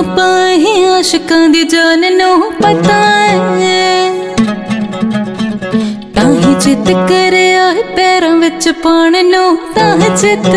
ਆਪਾਂ ਹੀ ਆਸ਼ਿਕਾਂ ਦੀ ਜਾਨ ਨੂੰ ਪਤਾ ਹੈ। ਤਾਂ ਹੀ ਜਿੱਤ ਕਰਿਆ ਹੈ ਪੈਰਾਂ ਵਿੱਚ ਪਾਣ ਨੂੰ, ਤਾਂ ਜਿੱਤ।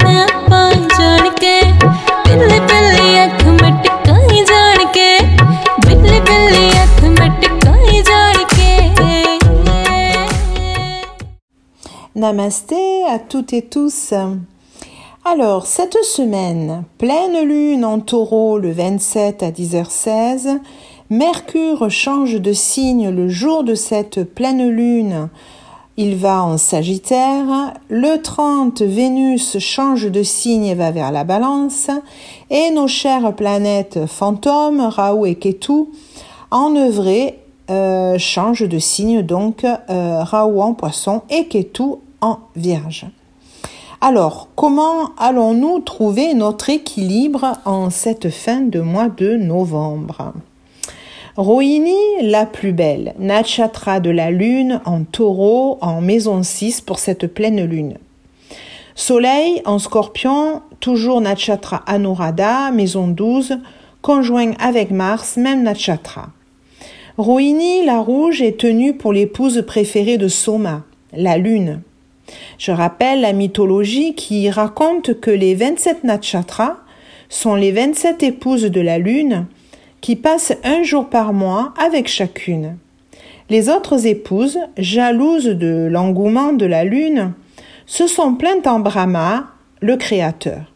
À toutes et tous. Alors, cette semaine, pleine lune en taureau le 27 à 10h16, Mercure change de signe le jour de cette pleine lune. Il va en Sagittaire. Le 30, Vénus change de signe et va vers la balance. Et nos chères planètes fantômes, Raoult et Ketu, en œuvré, euh, changent de signe, donc euh, Raoult en poisson et Ketu en vierge. Alors, comment allons-nous trouver notre équilibre en cette fin de mois de novembre? Rohini, la plus belle, Natchatra de la lune en taureau en maison 6 pour cette pleine lune. Soleil en scorpion, toujours Natchatra Anuradha, maison 12, conjoint avec Mars, même Natchatra. Rohini, la rouge, est tenue pour l'épouse préférée de Soma, la lune. Je rappelle la mythologie qui raconte que les 27 nakshatras sont les 27 épouses de la lune qui passent un jour par mois avec chacune. Les autres épouses, jalouses de l'engouement de la lune, se sont plaintes en Brahma, le Créateur.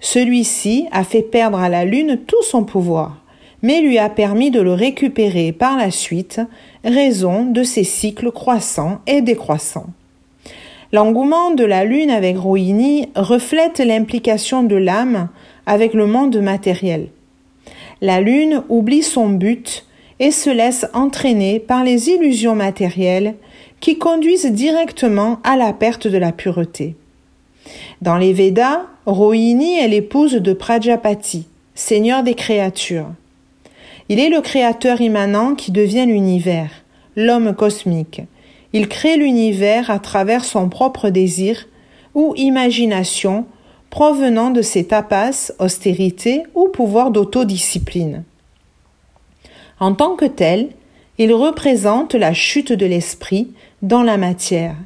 Celui-ci a fait perdre à la lune tout son pouvoir, mais lui a permis de le récupérer par la suite, raison de ses cycles croissants et décroissants. L'engouement de la lune avec Rohini reflète l'implication de l'âme avec le monde matériel. La lune oublie son but et se laisse entraîner par les illusions matérielles qui conduisent directement à la perte de la pureté. Dans les Védas, Rohini est l'épouse de Prajapati, seigneur des créatures. Il est le créateur immanent qui devient l'univers, l'homme cosmique. Il crée l'univers à travers son propre désir ou imagination provenant de ses tapas, austérité ou pouvoir d'autodiscipline. En tant que tel, il représente la chute de l'esprit dans la matière.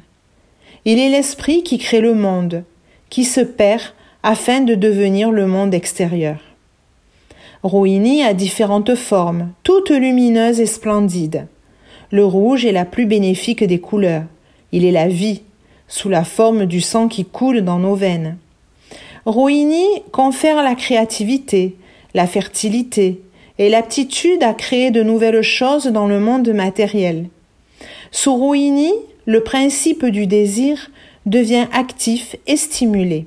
Il est l'esprit qui crée le monde, qui se perd afin de devenir le monde extérieur. Rohini a différentes formes, toutes lumineuses et splendides. Le rouge est la plus bénéfique des couleurs. Il est la vie, sous la forme du sang qui coule dans nos veines. Rohini confère la créativité, la fertilité et l'aptitude à créer de nouvelles choses dans le monde matériel. Sous Rohini, le principe du désir devient actif et stimulé.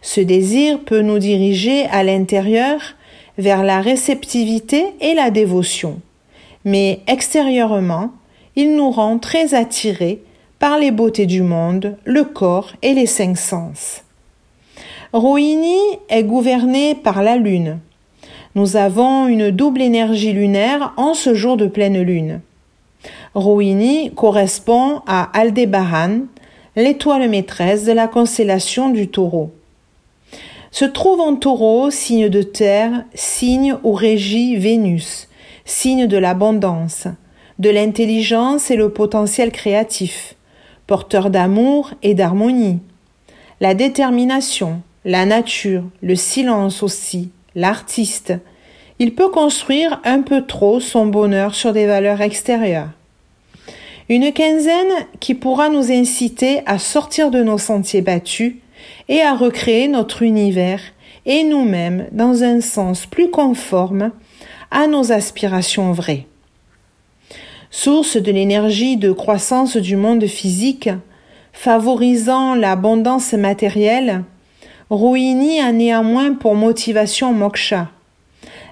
Ce désir peut nous diriger à l'intérieur vers la réceptivité et la dévotion, mais extérieurement, il nous rend très attirés par les beautés du monde, le corps et les cinq sens. Rohini est gouverné par la lune. Nous avons une double énergie lunaire en ce jour de pleine lune. Rohini correspond à Aldébaran, l'étoile maîtresse de la constellation du taureau. Se trouve en taureau, signe de terre, signe où régit Vénus, signe de l'abondance, de l'intelligence et le potentiel créatif, porteur d'amour et d'harmonie. La détermination, la nature, le silence aussi, l'artiste, il peut construire un peu trop son bonheur sur des valeurs extérieures. Une quinzaine qui pourra nous inciter à sortir de nos sentiers battus et à recréer notre univers et nous-mêmes dans un sens plus conforme à nos aspirations vraies. Source de l'énergie de croissance du monde physique, favorisant l'abondance matérielle, Ruini a néanmoins pour motivation moksha,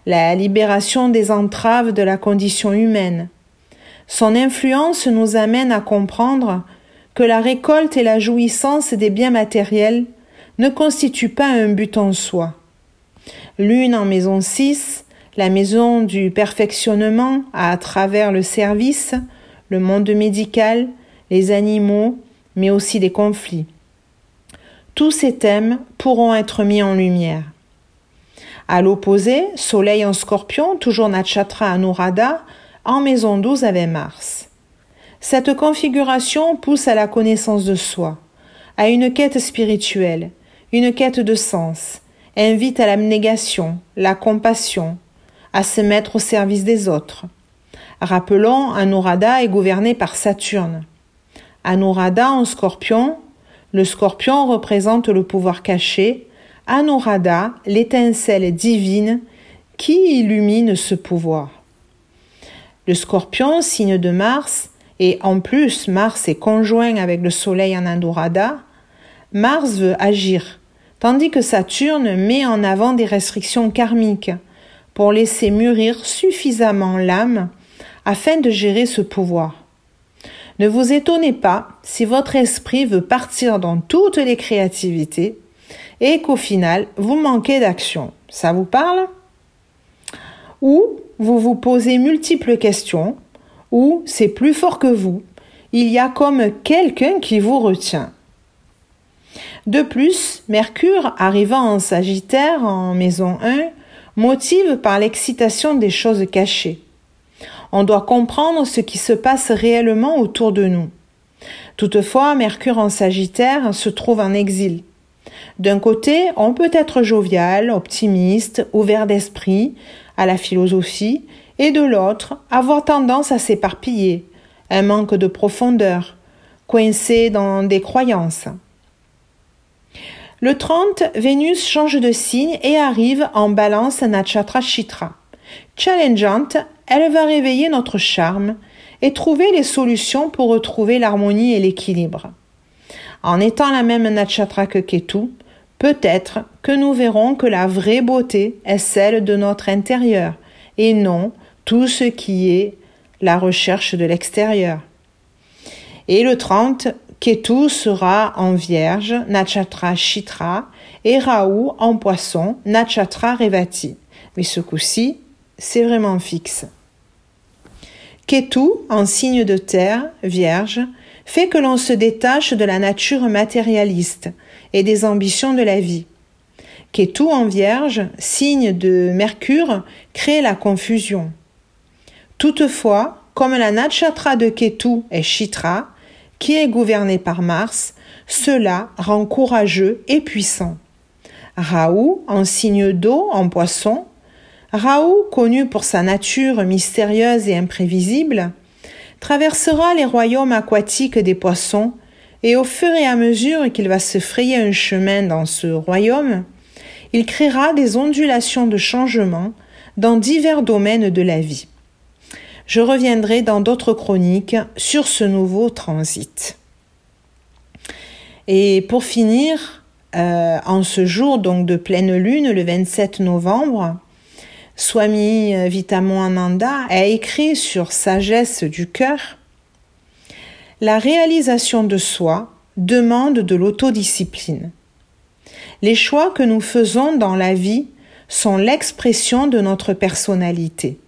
la libération des entraves de la condition humaine. Son influence nous amène à comprendre que la récolte et la jouissance des biens matériels ne constituent pas un but en soi. L'une en maison 6, la maison du perfectionnement à travers le service, le monde médical, les animaux, mais aussi des conflits. Tous ces thèmes pourront être mis en lumière. À l'opposé, Soleil en scorpion, toujours Natchatra Anurada, en maison 12 avec Mars. Cette configuration pousse à la connaissance de soi, à une quête spirituelle, une quête de sens, invite à l'abnégation, la compassion, à se mettre au service des autres. Rappelons, Anurada est gouverné par Saturne. Anurada en scorpion, le scorpion représente le pouvoir caché, Anurada, l'étincelle divine qui illumine ce pouvoir. Le scorpion, signe de Mars, et en plus Mars est conjoint avec le Soleil en Anurada, Mars veut agir, tandis que Saturne met en avant des restrictions karmiques laisser mûrir suffisamment l'âme afin de gérer ce pouvoir. Ne vous étonnez pas si votre esprit veut partir dans toutes les créativités et qu'au final vous manquez d'action. Ça vous parle? Ou vous vous posez multiples questions, ou c'est plus fort que vous, il y a comme quelqu'un qui vous retient. De plus, Mercure, arrivant en Sagittaire en maison 1, motive par l'excitation des choses cachées. On doit comprendre ce qui se passe réellement autour de nous. Toutefois, Mercure en Sagittaire se trouve en exil. D'un côté, on peut être jovial, optimiste, ouvert d'esprit, à la philosophie, et de l'autre, avoir tendance à s'éparpiller, un manque de profondeur, coincé dans des croyances. Le 30, Vénus change de signe et arrive en balance Natchatra Chitra. Challengeante, elle va réveiller notre charme et trouver les solutions pour retrouver l'harmonie et l'équilibre. En étant la même Natchatra que Ketu, peut-être que nous verrons que la vraie beauté est celle de notre intérieur et non tout ce qui est la recherche de l'extérieur. Et le 30, Ketu sera en vierge, Nachatra Chitra, et Rahu en poisson, Nachatra Revati. Mais ce coup-ci, c'est vraiment fixe. Ketu, en signe de terre, vierge, fait que l'on se détache de la nature matérialiste et des ambitions de la vie. Ketu en vierge, signe de Mercure, crée la confusion. Toutefois, comme la Nachatra de Ketu est Chitra, qui est gouverné par Mars, cela rend courageux et puissant. Raoult, en signe d'eau, en poisson, Raoult, connu pour sa nature mystérieuse et imprévisible, traversera les royaumes aquatiques des poissons, et au fur et à mesure qu'il va se frayer un chemin dans ce royaume, il créera des ondulations de changement dans divers domaines de la vie. Je reviendrai dans d'autres chroniques sur ce nouveau transit. Et pour finir, euh, en ce jour donc de pleine lune, le 27 novembre, Swami Vitamoananda a écrit sur Sagesse du cœur La réalisation de soi demande de l'autodiscipline. Les choix que nous faisons dans la vie sont l'expression de notre personnalité.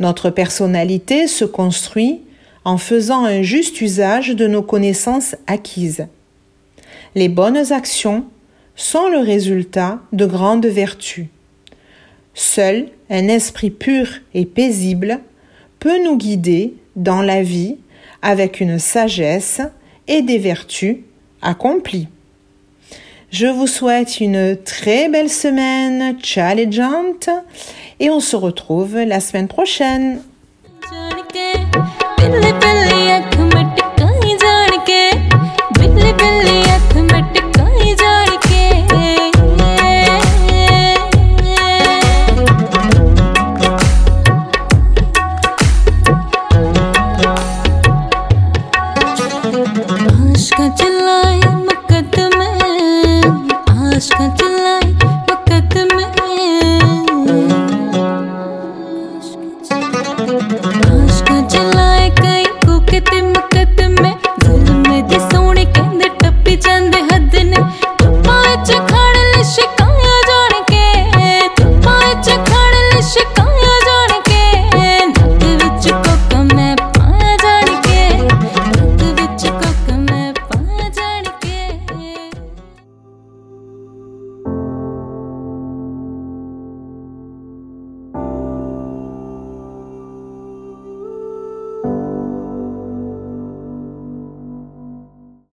Notre personnalité se construit en faisant un juste usage de nos connaissances acquises. Les bonnes actions sont le résultat de grandes vertus. Seul un esprit pur et paisible peut nous guider dans la vie avec une sagesse et des vertus accomplies. Je vous souhaite une très belle semaine challengeante et on se retrouve la semaine prochaine. canto